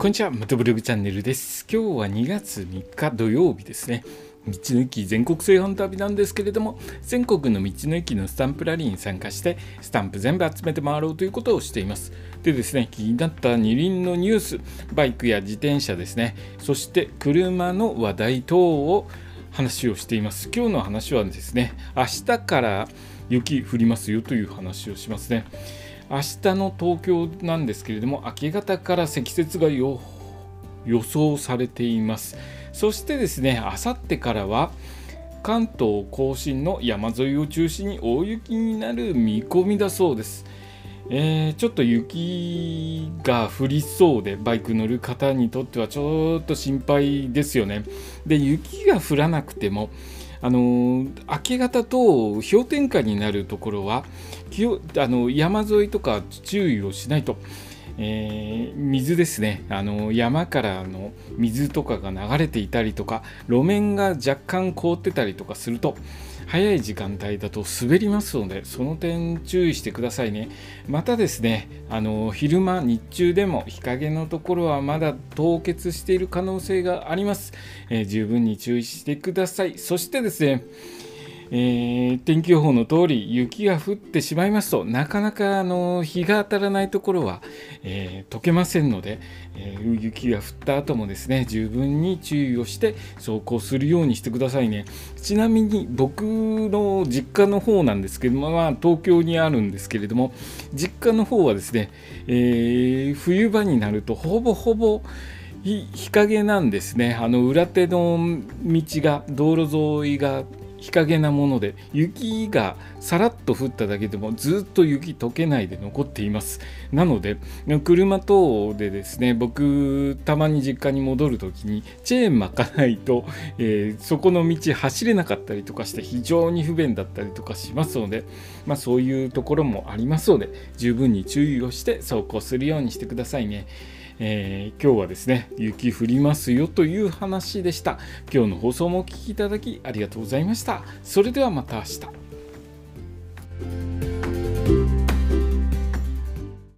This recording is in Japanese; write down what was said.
こんにちは、またブログチャンネルです。今日は2月3日土曜日ですね。道の駅全国製本旅なんですけれども、全国の道の駅のスタンプラリーに参加して、スタンプ全部集めて回ろうということをしています。でですね、気になった二輪のニュース、バイクや自転車ですね、そして車の話題等を話をしています。今日の話はですね、明日から雪降りますよという話をしますね。明日の東京なんですけれども明け方から積雪が予想されています。そしてですねあさってからは関東甲信の山沿いを中心に大雪になる見込みだそうです、えー、ちょっと雪が降りそうでバイク乗る方にとってはちょっと心配ですよね。で雪が降らなくてもあの明け方と氷点下になるところはあの山沿いとか注意をしないと。えー、水ですね。あの山からの水とかが流れていたりとか路面が若干凍ってたりとかすると早い時間帯だと滑りますのでその点注意してくださいね。またですねあの昼間日中でも日陰のところはまだ凍結している可能性があります、えー、十分に注意してください。そしてですねえー、天気予報の通り雪が降ってしまいますとなかなかあの日が当たらないところは、えー、溶けませんので、えー、雪が降った後もですね十分に注意をして走行するようにしてくださいね。ちなみに僕の実家の方なんですけども、まあ、東京にあるんですけれども実家の方はですね、え冬場になるとほぼほぼ日陰なんですね。あの裏手の道が道路沿いが日陰なもので雪がさらっと降っただけでもずっと雪溶けないで残っていますなので車等でですね僕たまに実家に戻る時にチェーン巻かないと、えー、そこの道走れなかったりとかして非常に不便だったりとかしますので、まあ、そういうところもありますので十分に注意をして走行するようにしてくださいね。えー、今日はですね雪降りますよという話でした。今日の放送もお聴きいただきありがとうございました。それではまた明日。